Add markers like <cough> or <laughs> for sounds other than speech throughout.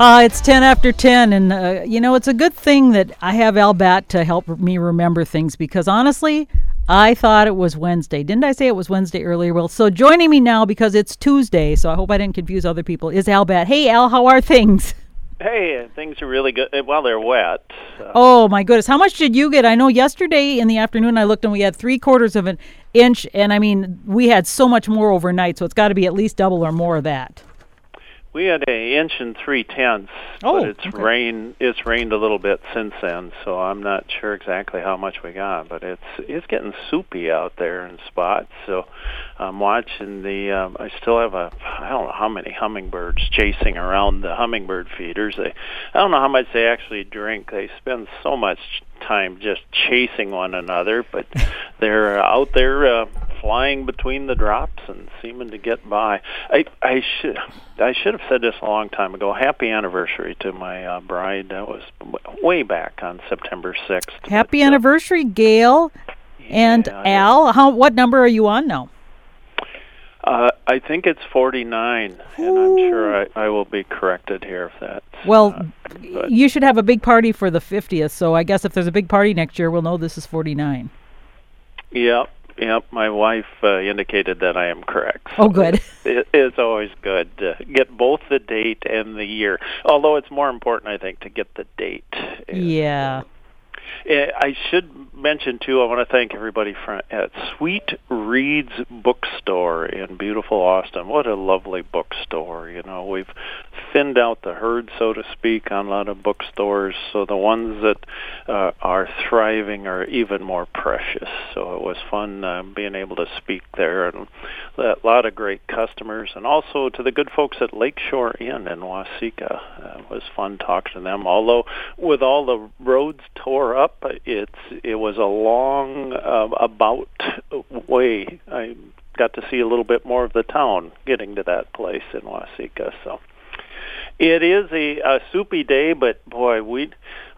Uh, it's 10 after 10, and uh, you know, it's a good thing that I have Al Batt to help me remember things because honestly, I thought it was Wednesday. Didn't I say it was Wednesday earlier? Well, so joining me now because it's Tuesday, so I hope I didn't confuse other people, is Al Batt. Hey, Al, how are things? <laughs> Hey, things are really good. Well, they're wet. Uh, oh, my goodness. How much did you get? I know yesterday in the afternoon I looked and we had three quarters of an inch, and I mean, we had so much more overnight, so it's got to be at least double or more of that. We had an inch and three tenths, oh, but it's okay. rained. It's rained a little bit since then, so I'm not sure exactly how much we got. But it's it's getting soupy out there in spots. So I'm watching the. Um, I still have a. I don't know how many hummingbirds chasing around the hummingbird feeders. They. I don't know how much they actually drink. They spend so much time just chasing one another, but <laughs> they're out there uh, flying between the drops and seeming to get by. I I should I should have said this a long time ago. Happy anniversary to my uh, bride. That was way back on September sixth. Happy but, anniversary, Gail and yeah, Al. How what number are you on now? Uh, I think it's 49, and I'm sure I, I will be corrected here if that's. Well, uh, you should have a big party for the 50th, so I guess if there's a big party next year, we'll know this is 49. Yep, yep. My wife uh, indicated that I am correct. So oh, good. <laughs> It, it's always good to get both the date and the year. Although it's more important, I think, to get the date. Yeah. And, I should mention too. I want to thank everybody from at Sweet Reads Bookstore in beautiful Austin. What a lovely bookstore! You know, we've thinned out the herd, so to speak, on a lot of bookstores. So the ones that uh, are thriving are even more precious. So it was fun uh, being able to speak there, and a lot of great customers, and also to the good folks at Lakeshore Inn in Waseca. Uh, it was fun talking to them. Although with all the roads tore up, it's it was a long uh, about way. I got to see a little bit more of the town getting to that place in Waseca. So it is a, a soupy day, but boy, we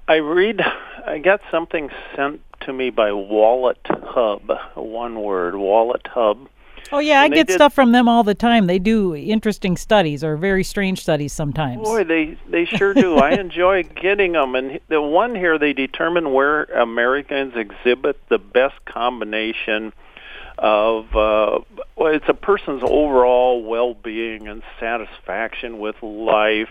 I read I got something sent to me by Wallet Hub, one word, Wallet Hub. Oh yeah, and I get did, stuff from them all the time. They do interesting studies or very strange studies sometimes. Boy, they they sure do. I <laughs> enjoy getting them. And the one here, they determine where Americans exhibit the best combination of uh, well, it's a person's overall well-being and satisfaction with life,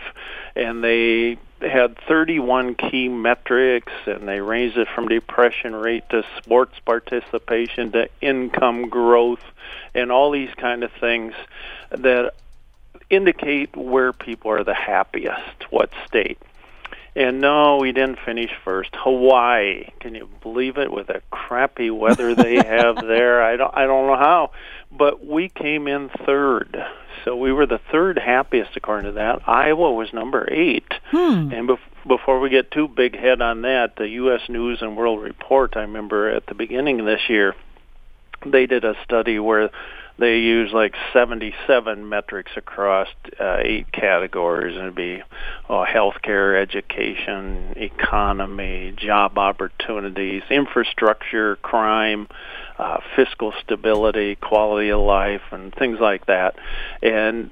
and they had 31 key metrics, and they ranged it from depression rate to sports participation to income growth, and all these kind of things that indicate where people are the happiest, what state. And no, we didn't finish first. Hawaii, can you believe it? With the crappy weather they have <laughs> there, I don't, I don't know how, but we came in third. So we were the third happiest according to that. Iowa was number eight. Hmm. And bef- before we get too big head on that, the U.S. News and World Report, I remember at the beginning of this year, they did a study where they use like 77 metrics across uh, eight categories, and it'd be oh, healthcare, education, economy, job opportunities, infrastructure, crime, uh, fiscal stability, quality of life, and things like that. And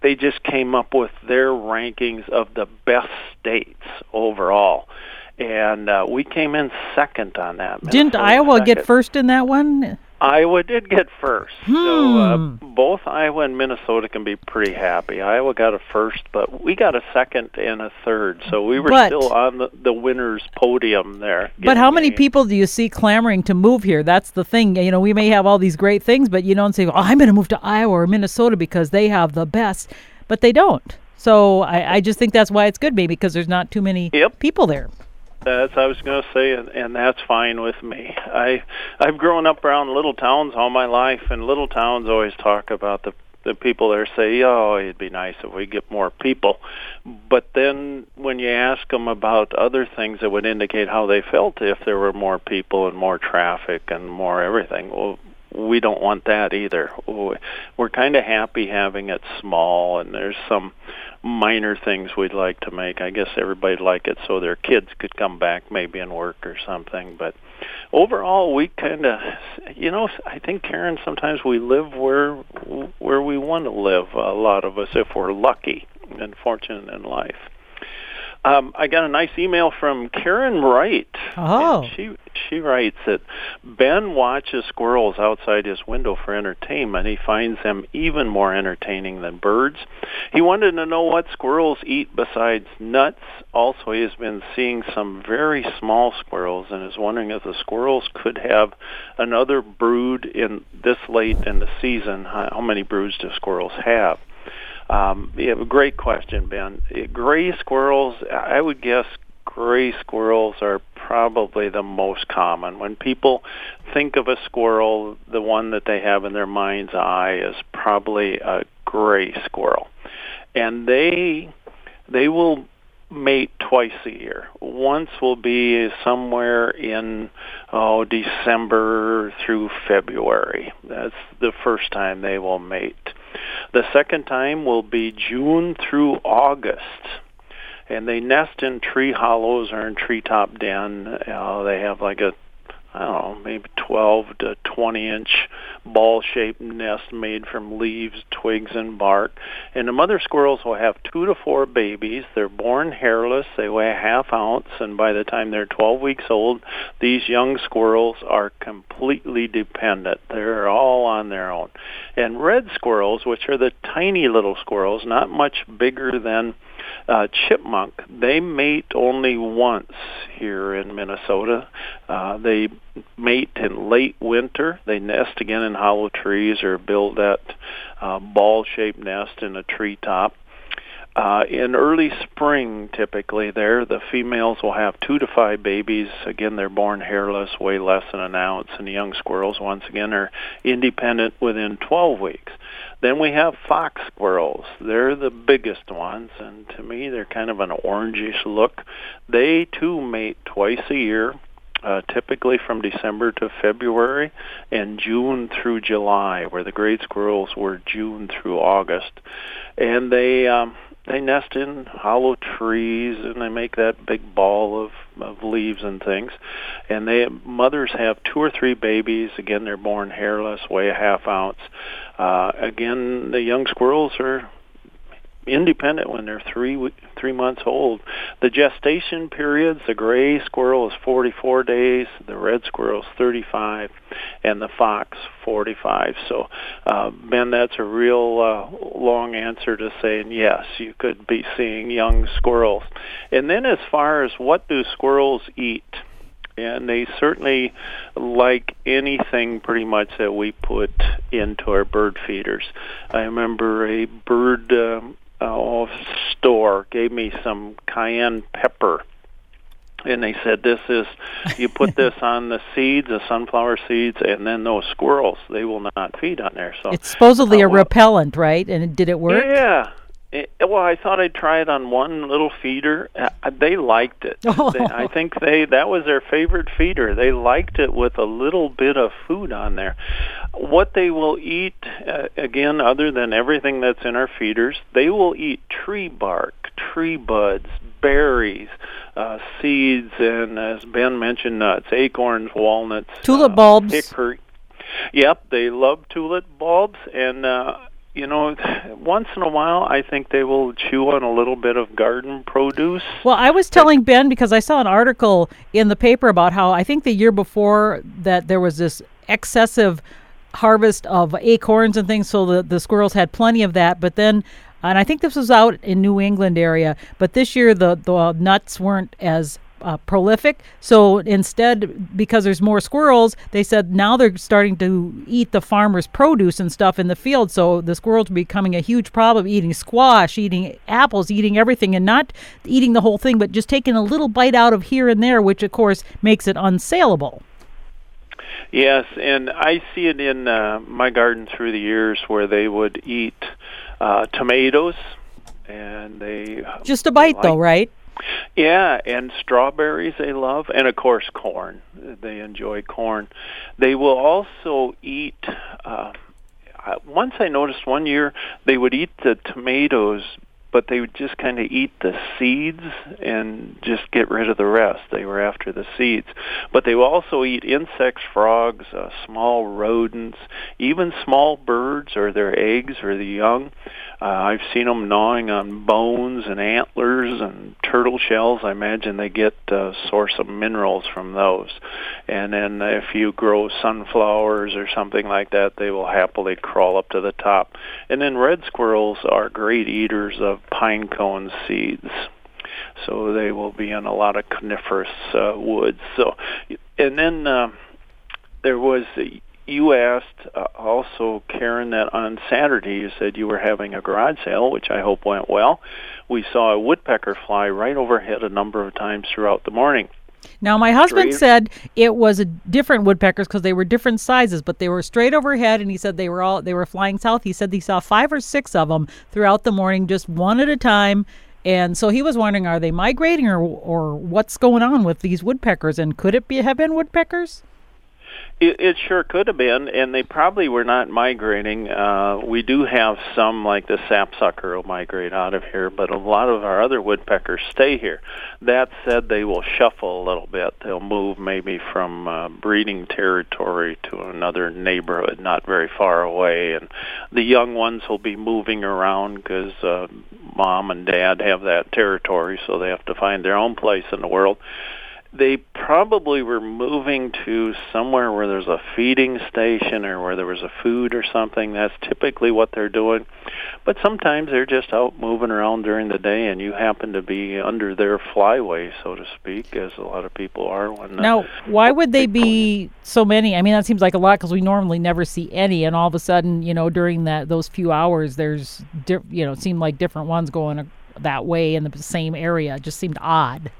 they just came up with their rankings of the best states overall and uh, we came in second on that. Didn't Iowa second. get first in that one? Iowa did get first. So uh, Hmm. both Iowa and Minnesota can be pretty happy. Iowa got a first, but we got a second and a third. So we were But- still on the, the winners' podium there. But how many a- people do you see clamoring to move here? That's the thing. You know, we may have all these great things, but you don't say, "Oh, I'm going to move to Iowa or Minnesota because they have the best," but they don't. So I, I just think that's why it's good, maybe because there's not too many Yep. people there. That's I was going to say, and, and that's fine with me. I I've grown up around little towns all my life, and little towns always talk about the the people there say, "Oh, it'd be nice if we get more people," but then when you ask them about other things that would indicate how they felt if there were more people and more traffic and more everything, well, we don't want that either. We're kind of happy having it small, and there's some minor things we'd like to make. I guess everybody'd like it so their kids could come back maybe and work or something. But overall, we kind of, you know, I think Karen, sometimes we live where where we want to live. A lot of us, if we're lucky. and fortunate in life. Um, I got a nice email from Karen Wright. Oh. She she writes that Ben watches squirrels outside his window for entertainment. He finds them even more entertaining than birds. He wanted to know what squirrels eat besides nuts. Also, he has been seeing some very small squirrels and is wondering if the squirrels could have another brood in this late in the season. How many broods do squirrels have? Um, a great question, Ben. Gray squirrels, I would guess gray squirrels are probably the most common. When people think of a squirrel, the one that they have in their mind's eye is probably a gray squirrel. And they they will mate twice a year. Once will be somewhere in oh December through February. That's the first time they will mate. The second time will be June through August. And they nest in tree hollows or in treetop den. Uh, they have like a I don't know, maybe 12 to 20 inch ball shaped nest made from leaves, twigs, and bark. And the mother squirrels will have two to four babies. They're born hairless. They weigh a half ounce. And by the time they're 12 weeks old, these young squirrels are completely dependent. They're all on their own. And red squirrels, which are the tiny little squirrels, not much bigger than uh, chipmunk, they mate only once here in Minnesota. Uh, they mate in late winter. They nest again in hollow trees or build that uh, ball-shaped nest in a treetop. Uh, in early spring, typically, there the females will have two to five babies. Again, they're born hairless, weigh less than an ounce, and the young squirrels, once again, are independent within 12 weeks. Then we have fox squirrels. They're the biggest ones, and to me, they're kind of an orangish look. They too mate twice a year, uh, typically from December to February, and June through July, where the great squirrels were June through August. And they um, they nest in hollow trees and they make that big ball of of leaves and things. And they mothers have two or three babies. Again they're born hairless weigh a half ounce. Uh again the young squirrels are independent when they're three three months old. The gestation periods: the gray squirrel is 44 days, the red squirrel is 35, and the fox 45. So, uh, Ben, that's a real uh, long answer to saying yes. You could be seeing young squirrels. And then, as far as what do squirrels eat? and they certainly like anything pretty much that we put into our bird feeders. I remember a bird um, uh, store gave me some cayenne pepper. And they said this is you put <laughs> this on the seeds the sunflower seeds and then those squirrels they will not feed on there. So it's supposedly uh, a repellent right? And did it work? Yeah it, well, I thought I'd try it on one little feeder. Uh, they liked it. Oh. <laughs> They, I think they that was their favorite feeder. They liked it with a little bit of food on there. What they will eat, uh, again, other than everything that's in our feeders, they will eat tree bark, tree buds, berries, uh, seeds, and as Ben mentioned, nuts, acorns, walnuts, tulip uh, bulbs, hickory. Yep, they love tulip bulbs, and uh, you know, once in a while, I think they will chew on a little bit of garden produce. Well, I was telling Ben because I saw an article in the paper about how I think the year before that there was this excessive harvest of acorns and things, so the, the squirrels had plenty of that. But then, and I think this was out in New England area, but this year the, the nuts weren't as uh, prolific. So instead, because there's more squirrels, they said now they're starting to eat the farmer's produce and stuff in the field. So the squirrels are becoming a huge problem, eating squash, eating apples, eating everything, and not eating the whole thing, but just taking a little bite out of here and there, which of course makes it unsaleable. Yes, and I see it in uh, my garden through the years where they would eat uh, tomatoes, and they just a bite like, though, right? Yeah, and strawberries they love, and of course corn. They enjoy corn. They will also eat. Uh, once I noticed one year they would eat the tomatoes but they would just kind of eat the seeds and just get rid of the rest. They were after the seeds. But they will also eat insects, frogs, uh, small rodents, even small birds or their eggs or the young. Uh, I've seen them gnawing on bones and antlers and turtle shells. I imagine they get a source of minerals from those. And then if you grow sunflowers or something like that, they will happily crawl up to the top. And then red squirrels are great eaters of pine cone seeds. So they will be in a lot of coniferous uh, woods. So, and then uh, there was you asked uh, also, Karen, that on Saturday you said you were having a garage sale, which I hope went well. We saw a woodpecker fly right overhead a number of times throughout the morning. Now, my husband straight. said it was a different woodpeckers because they were different sizes, but they were straight overhead, and he said they were all they were flying south. He said he saw five or six of them throughout the morning, just one at a time. And so he was wondering, are they migrating or or what's going on with these woodpeckers? And could it be have been woodpeckers? It, it sure could have been, and they probably were not migrating. Uh, we do have some, like the sapsucker, will migrate out of here, but a lot of our other woodpeckers stay here. That said, they will shuffle a little bit. They'll move maybe from uh, breeding territory to another neighborhood not very far away, and the young ones will be moving around because uh, mom and dad have that territory, so they have to find their own place in the world they probably were moving to somewhere where there's a feeding station or where there was a food or something. That's typically what they're doing. But sometimes they're just out moving around during the day, and you happen to be under their flyway, so to speak, as a lot of people are. When uh, now, why would they be so many? I mean, that seems like a lot because we normally never see any, and all of a sudden, you know, during that those few hours, there's, di- you know, it seemed like different ones going that way in the same area. It just seemed odd.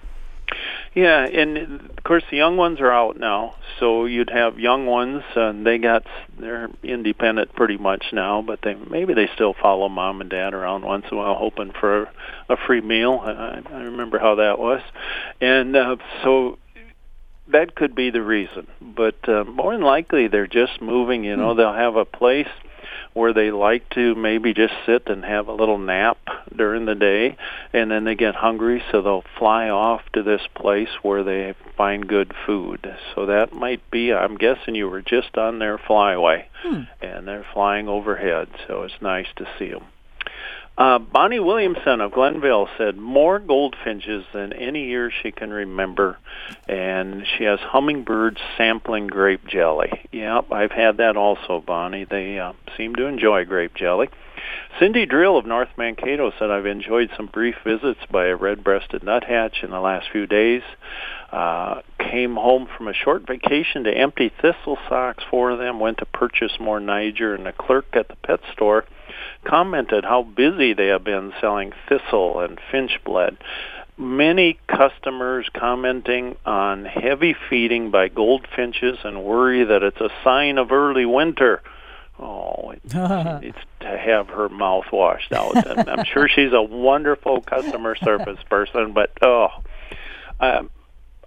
Yeah, and of course the young ones are out now, so you'd have young ones, and they got they're independent pretty much now, but they maybe they still follow mom and dad around once in a while, hoping for a free meal. I, I remember how that was, and uh, so that could be the reason. But uh, more than likely, they're just moving. You know, hmm. they'll have a place where they like to maybe just sit and have a little nap during the day and then they get hungry so they'll fly off to this place where they find good food. So that might be I'm guessing you were just on their flyway hmm. and they're flying overhead so it's nice to see them. Uh, Bonnie Williamson of Glenville said more goldfinches than any year she can remember, and she has hummingbirds sampling grape jelly. Yep, I've had that also, Bonnie. They uh, seem to enjoy grape jelly. Cindy Drill of North Mankato said, I've enjoyed some brief visits by a red-breasted nuthatch in the last few days. Uh, came home from a short vacation to empty thistle socks for them, went to purchase more Niger, and the clerk at the pet store commented how busy they have been selling thistle and finch blood. Many customers commenting on heavy feeding by goldfinches and worry that it's a sign of early winter. Oh, it, <laughs> needs to have her mouth washed out. And I'm sure she's a wonderful customer service person, but oh, um,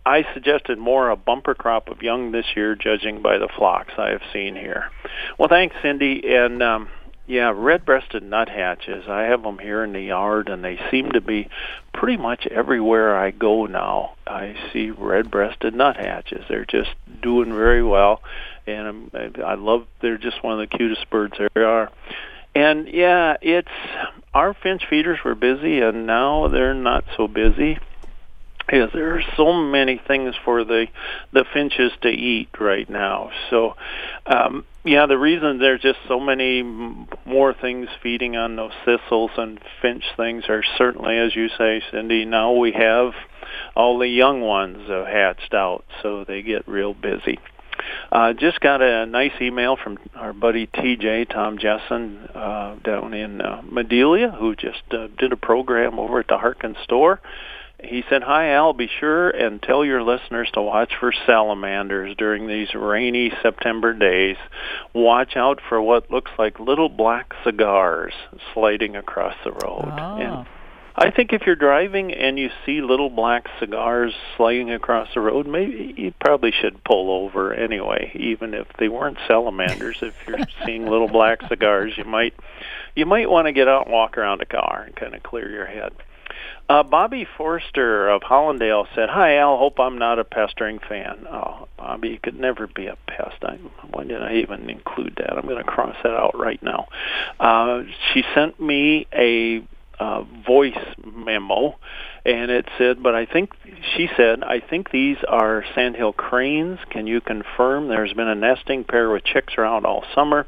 I suggested more a bumper crop of young this year, judging by the flocks I have seen here. Well, thanks, Cindy, and um, yeah, red-breasted nuthatches. I have them here in the yard, and they seem to be pretty much everywhere I go now. I see red-breasted nuthatches. They're just doing very well, and I'm, I love. They're just one of the cutest birds there are. And yeah, it's our finch feeders were busy, and now they're not so busy is there are so many things for the the finches to eat right now. So, um, yeah, the reason there's just so many more things feeding on those thistles and finch things are certainly, as you say, Cindy. Now we have all the young ones have hatched out, so they get real busy. Uh, just got a nice email from our buddy TJ Tom Jessen uh, down in uh, Madelia, who just uh, did a program over at the Harkin store he said, Hi, Al. Be sure and tell your listeners to watch for salamanders during these rainy September days. Watch out for what looks like little black cigars sliding across the road. Oh. And I think if you're driving and you see little black cigars sliding across the road, maybe you probably should pull over anyway, even if they weren't salamanders. if you're <laughs> seeing little black cigars, you might you might want to get out and walk around the car and kind of clear your head. Uh, Bobby Forster of Hollandale said, "Hi Al, hope I'm not a pestering fan." Oh, Bobby, you could never be a pest. I, why did I even include that? I'm going to cross that out right now. Uh, she sent me a uh, voice memo, and it said, but I think she said, I think these are sandhill cranes. Can you confirm there's been a nesting pair with chicks around all summer?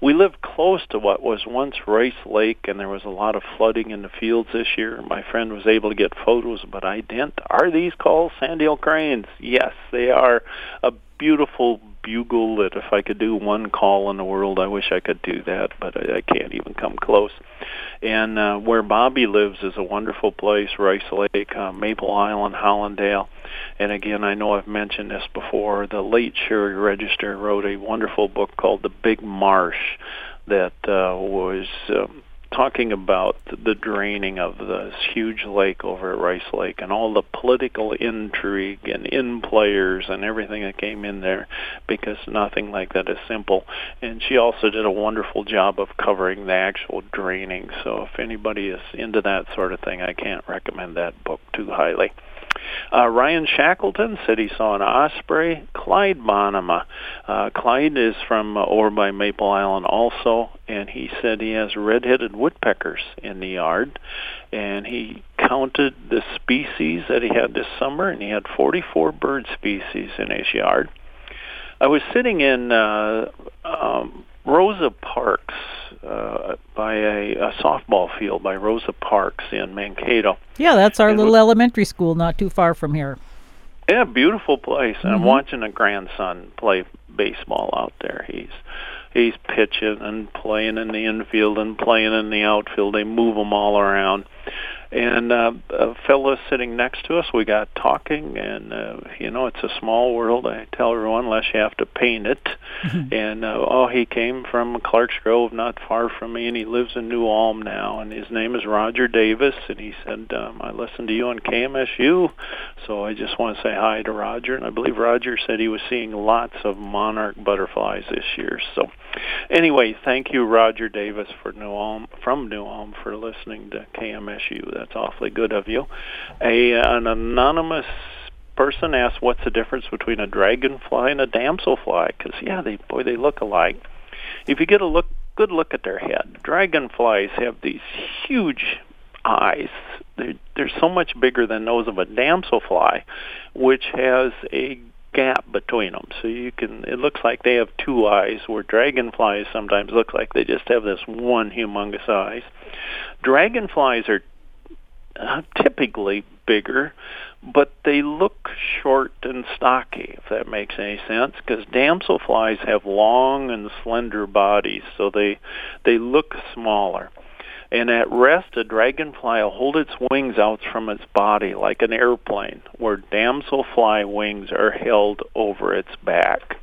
We live close to what was once Rice Lake, and there was a lot of flooding in the fields this year. My friend was able to get photos, but I didn't. Are these called sandhill cranes? Yes, they are a beautiful bugle that if I could do one call in the world, I wish I could do that, but I, I can't even come close. And uh, where Bobby lives is a wonderful place, Rice Lake, uh, Maple Island, Hollandale. And again, I know I've mentioned this before. The late Cheri Register wrote a wonderful book called The Big Marsh that uh, was um, talking about the draining of this huge lake over at Rice Lake and all the political intrigue and in players and everything that came in there because nothing like that is simple. And she also did a wonderful job of covering the actual draining. So if anybody is into that sort of thing, I can't recommend that book too highly. Uh, Ryan Shackleton said he saw an osprey. Clyde Bonema. Uh, Clyde is from uh, over by Maple Island also, and he said he has red-headed woodpeckers in the yard. And he counted the species that he had this summer, and he had 44 bird species in his yard. I was sitting in uh, um, Rosa Parks uh, by a, a softball field by Rosa Parks in Mankato. Yeah, that's our and little elementary school, not too far from here. Yeah, beautiful place. Mm-hmm. I'm watching a grandson play baseball out there. He's he's pitching and playing in the infield and playing in the outfield. They move him all around and uh, a fellow sitting next to us, we got talking, and uh, you know it's a small world. I tell everyone, unless you have to paint it. Mm-hmm. <laughs> And uh, oh, he came from Clark's Grove, not far from me, and he lives in New Ulm now. And his name is Roger Davis. And he said, um, "I listened to you on KMSU, so I just want to say hi to Roger." And I believe Roger said he was seeing lots of monarch butterflies this year. So anyway, thank you, Roger Davis, for New Ulm from New Ulm for listening to KMSU. That's awfully good of you. A an anonymous person asked, "What's the difference between a dragonfly and a damselfly?" Because yeah, they boy they look alike. If you get a look good look at their head, dragonflies have these huge eyes. They're, they're so much bigger than those of a damselfly, which has a gap between them. So you can, it looks like they have two eyes, where dragonflies sometimes look like they just have this one humongous eyes. Dragonflies are uh, typically bigger, but they look short and stocky, if that makes any sense, because damselflies have long and slender bodies, so they they look smaller. And at rest, a dragonfly will hold its wings out from its body like an airplane, where damselfly wings are held over its back.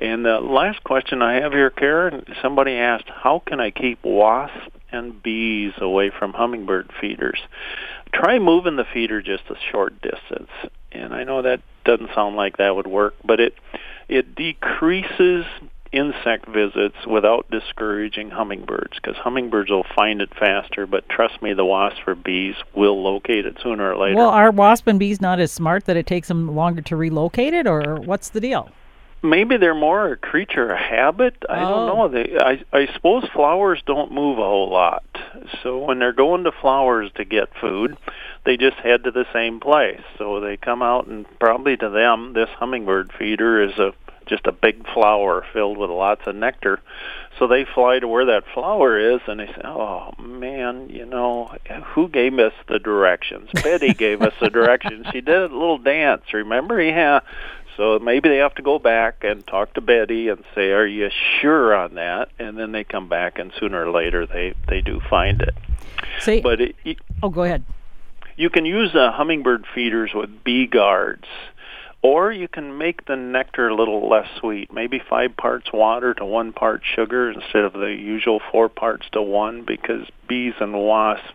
And the last question I have here, Karen, somebody asked, how can I keep wasps and bees away from hummingbird feeders? Try moving the feeder just a short distance. And I know that doesn't sound like that would work, but it it decreases insect visits without discouraging hummingbirds because hummingbirds will find it faster but trust me the wasps or bees will locate it sooner or later well are wasp and bees not as smart that it takes them longer to relocate it or what's the deal maybe they're more a creature of habit i oh. don't know they i i suppose flowers don't move a whole lot so when they're going to flowers to get food they just head to the same place so they come out and probably to them this hummingbird feeder is a just a big flower filled with lots of nectar. So they fly to where that flower is, and they say, "Oh man, you know, who gave us the directions? Betty gave us the directions. She did a little dance, remember? Yeah." So maybe they have to go back and talk to Betty and say, "Are you sure on that?" And then they come back, and sooner or later they they do find it. See, but it, it, oh, go ahead. You can use uh, hummingbird feeders with bee guards or you can make the nectar a little less sweet, maybe five parts water to one part sugar instead of the usual four parts to one, because bees and wasps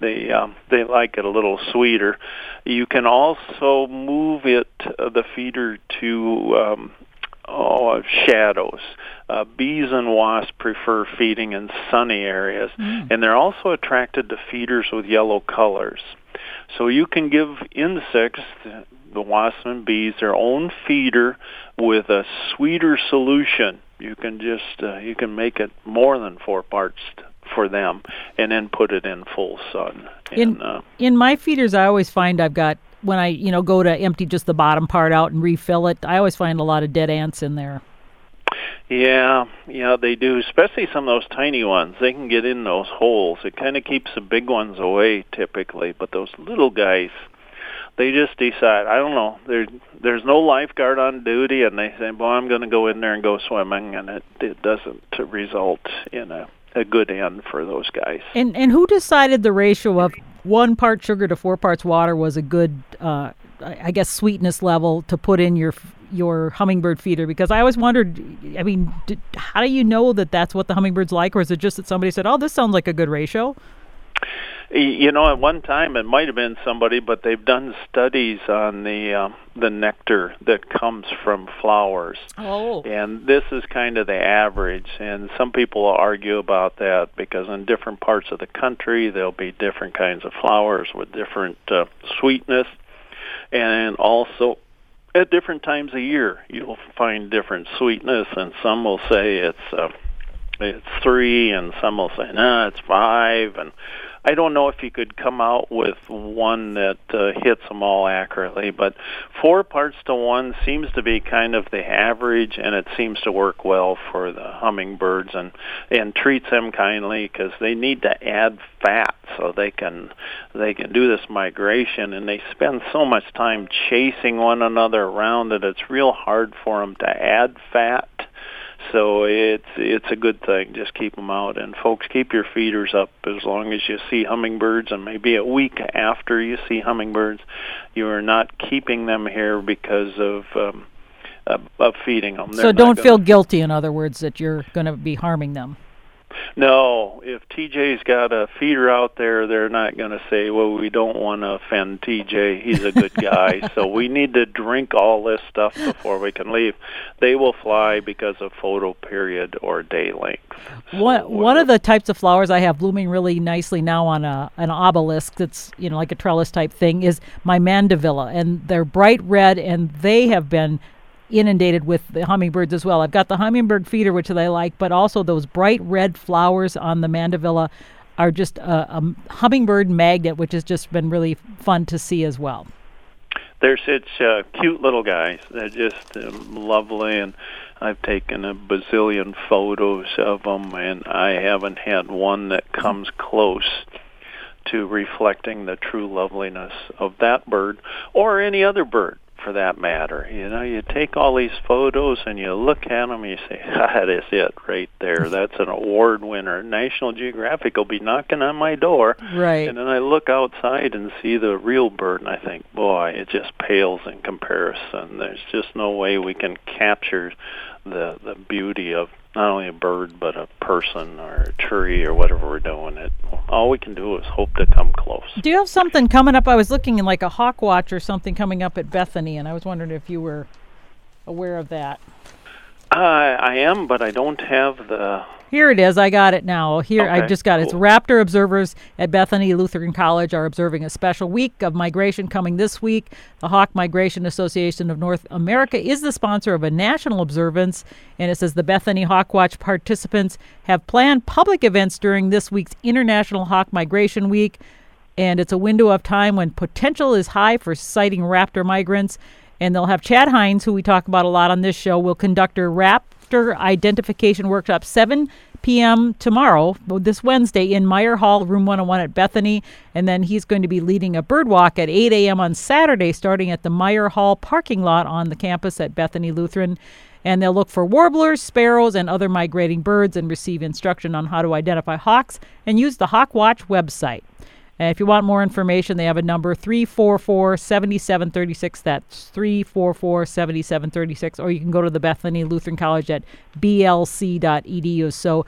they um, they like it a little sweeter. You can also move it uh, the feeder to um, oh, shadows. Uh, bees and wasps prefer feeding in sunny areas, mm. and they're also attracted to feeders with yellow colors. So you can give insects, the wasps and bees, their own feeder with a sweeter solution. You can just uh, you can make it more than four parts for them, and then put it in full sun. And, in uh, in my feeders, I always find I've got when I you know go to empty just the bottom part out and refill it. I always find a lot of dead ants in there. Yeah, yeah, they do. Especially some of those tiny ones. They can get in those holes. It kind of keeps the big ones away typically, but those little guys, they just decide. I don't know. There, there's no lifeguard on duty, and they say, "Well, I'm going to go in there and go swimming," and it it doesn't result in a a good end for those guys. And and who decided the ratio of one part sugar to four parts water was a good, uh, I guess, sweetness level to put in your your hummingbird feeder? Because I always wondered, I mean, did, how do you know that that's what the hummingbirds like, or is it just that somebody said, "Oh, this sounds like a good ratio"? You know, at one time it might have been somebody, but they've done studies on the uh, the nectar that comes from flowers. Oh. And this is kind of the average, and some people argue about that because in different parts of the country there'll be different kinds of flowers with different uh, sweetness, and also at different times of year you'll find different sweetness, and some will say it's uh, it's three, and some will say no, nah, it's five, and I don't know if you could come out with one that uh, hits them all accurately, but four parts to one seems to be kind of the average, and it seems to work well for the hummingbirds and and treats them kindly because they need to add fat so they can they can do this migration, and they spend so much time chasing one another around that it's real hard for them to add fat so it's it's a good thing. Just keep them out, and folks, keep your feeders up as long as you see hummingbirds, and maybe a week after you see hummingbirds, you are not keeping them here because of. Um, of, of feeding them. They're so don't feel guilty, in other words, that you're going to be harming them. No, if TJ's got a feeder out there, they're not going to say, "Well, we don't want to offend TJ. He's a good guy." <laughs> so we need to drink all this stuff before we can leave. They will fly because of photo period or day length. So one one of the types of flowers I have blooming really nicely now on a an obelisk that's you know like a trellis type thing is my mandevilla, and they're bright red, and they have been inundated with the hummingbirds as well. I've got the hummingbird feeder, which they like, but also those bright red flowers on the mandevilla are just a, a hummingbird magnet, which has just been really fun to see as well. They're such uh, cute little guys. They're just um, lovely, and I've taken a bazillion photos of them, and I haven't had one that comes close to reflecting the true loveliness of that bird or any other bird for that matter. You know, you take all these photos and you look at them and you say, <laughs> that is it right there. <laughs> That's an award winner. National Geographic will be knocking on my door. Right. And then I look outside and see the real bird and I think, boy, it just pales in comparison. There's just no way we can capture the the beauty of not only a bird but a person or a tree or whatever we're doing. It all we can do is hope to come close. Do you have something coming up? I was looking in like a hawk watch or something coming up at bethany and i was wondering if you were aware of that. Uh, i am but i don't have the here it is. I got it now. Here, okay, I just got it. It's Raptor observers at Bethany Lutheran College are observing a special week of migration coming this week. The Hawk Migration Association of North America is the sponsor of a national observance, and it says the Bethany Hawk Watch participants have planned public events during this week's International Hawk Migration Week, and it's a window of time when potential is high for sighting raptor migrants. And they'll have Chad Hines, who we talk about a lot on this show, will conduct a rap Identification Workshop, 7 p.m. tomorrow, this Wednesday, in Meyer Hall, room 101 at Bethany. And then he's going to be leading a bird walk at 8 a.m. on Saturday, starting at the Meyer Hall parking lot on the campus at Bethany Lutheran. And they'll look for warblers, sparrows, and other migrating birds and receive instruction on how to identify hawks and use the Hawk Watch website. And if you want more information, they have a number 344 7736. That's 344 7736. Or you can go to the Bethany Lutheran College at blc.edu. So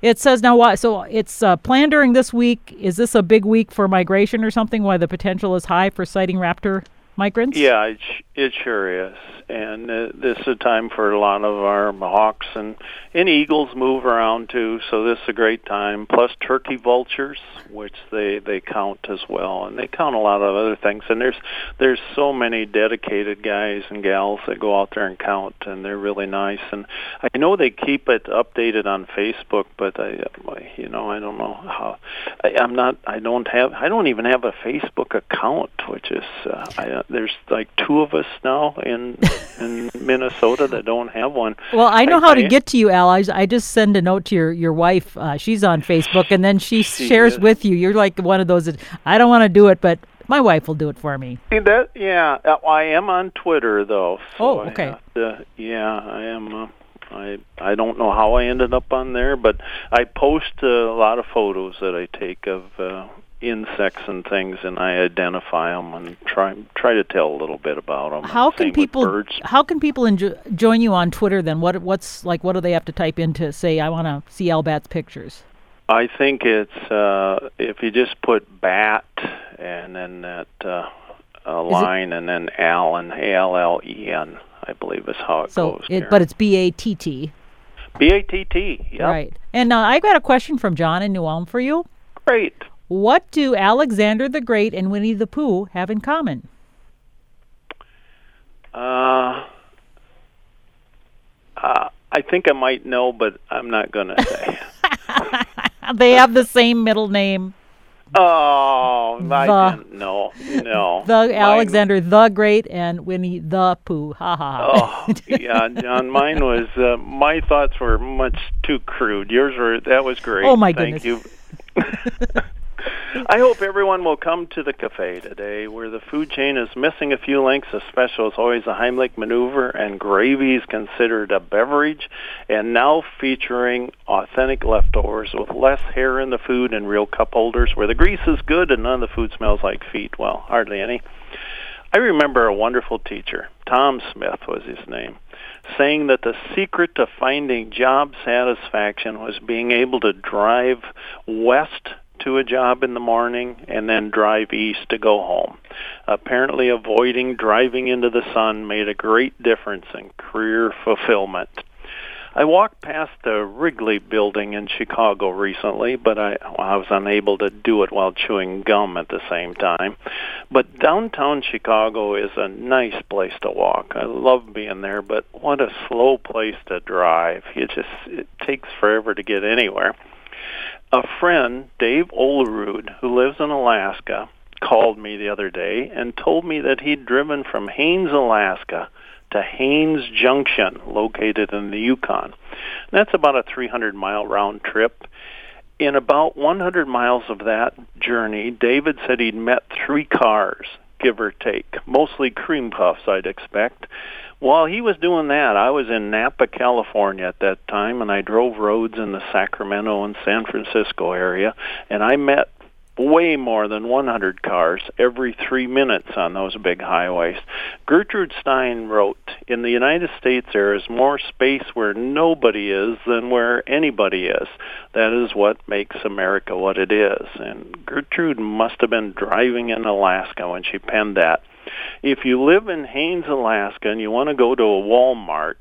it says now why. So it's uh, planned during this week. Is this a big week for migration or something? Why the potential is high for sighting raptor migrants? Yeah, it, it sure is and uh, this is a time for a lot of our hawks and and eagles move around too. So this is a great time. Plus turkey vultures, which they they count as well, and they count a lot of other things. And there's there's so many dedicated guys and gals that go out there and count, and they're really nice. And I know they keep it updated on Facebook, but I you know I don't know how. I, I'm not. I don't have. I don't even have a Facebook account, which is uh, I, there's like two of us now in in Minnesota that don't have one. Well, I know I, how to get to you, Al. I, I just send a note to your your wife. Uh, she's on Facebook, and then she, she shares is. with you. You're like one of those that I don't want to do it, but my wife will do it for me. See that? Yeah, uh, I am on Twitter though. So oh, okay. To, yeah, I am. Uh, I I don't know how I ended up on there, but I post uh, a lot of photos that I take of uh, insects and things, and I identify them and try try to tell a little bit about them. How can people How can people enjo- join you on Twitter? Then what what's like? What do they have to type in to say I want to see Al Batt's pictures? I think it's uh, if you just put bat and then that uh, uh, line and then Allen A L L E N. I believe is how it so goes. It, but it's B A T T. B A T T. Right. And uh, I got a question from John in New Ulm for you. Great. What do Alexander the Great and Winnie the Pooh have in common? Uh, uh, I think I might know, but I'm not going to say. <laughs> they have the same middle name. Oh, the, I didn't know. No. <laughs> The mine, Alexander the Great and Winnie the Pooh. Ha ha. oh, yeah, John. Mine was. Uh, my thoughts were much too crude. Yours were. That was great. Oh my Thank goodness. Thank you. <laughs> I hope everyone will come to the cafe today where the food chain is missing a few links. A special is always a Heimlich maneuver, and gravy is considered a beverage, and now featuring authentic leftovers with less hair in the food and real cup holders where the grease is good and none of the food smells like feet. Well, hardly any. I remember a wonderful teacher, Tom Smith was his name, saying that the secret to finding job satisfaction was being able to drive west to a job in the morning and then drive east to go home. Apparently, avoiding driving into the sun made a great difference in career fulfillment. I walked past the Wrigley building in Chicago recently, but I, I was unable to do it while chewing gum at the same time. But downtown Chicago is a nice place to walk. I love being there, but what a slow place to drive. It just it takes forever to get anywhere a friend, Dave Olerud, who lives in Alaska, called me the other day and told me that he'd driven from Haines, Alaska to Haines Junction, located in the Yukon. That's about a 300 mile round trip. In about 100 miles of that journey, David said he'd met three cars, give or take, mostly cream puffs, I'd expect, while he was doing that, I was in Napa, California at that time, and I drove roads in the Sacramento and San Francisco area, and I met way more than 100 cars every three minutes on those big highways. Gertrude Stein wrote, In the United States, there is more space where nobody is than where anybody is. That is what makes America what it is. And Gertrude must have been driving in Alaska when she penned that. If you live in Haines, Alaska, and you want to go to a Walmart,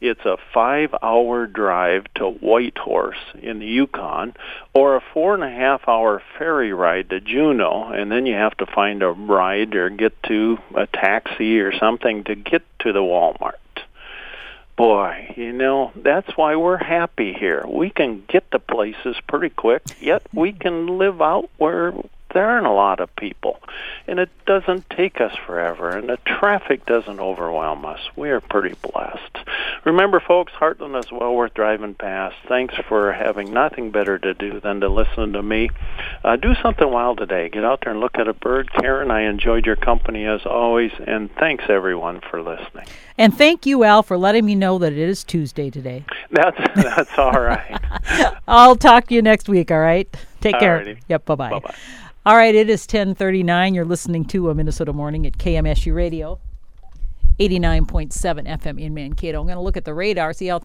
it's a five hour drive to Whitehorse in the Yukon or a four and a half hour ferry ride to Juneau and then you have to find a ride or get to a taxi or something to get to the Walmart. Boy, you know, that's why we're happy here. We can get to places pretty quick, yet we can live out where there aren't a lot of people. And it doesn't take us forever, and the traffic doesn't overwhelm us. We are pretty blessed. Remember, folks, Heartland is well worth driving past. Thanks for having nothing better to do than to listen to me. Uh, do something wild today. Get out there and look at a bird. Karen, I enjoyed your company as always, and thanks everyone for listening. And thank you, Al, for letting me know that it is Tuesday today. That's that's all right. <laughs> I'll talk to you next week. All right. Take care. Alrighty. Yep. Bye bye. Bye bye. All right, it is 1039. You're listening to a Minnesota Morning at KMSU Radio, 89.7 FM in Mankato. I'm going to look at the radar, see how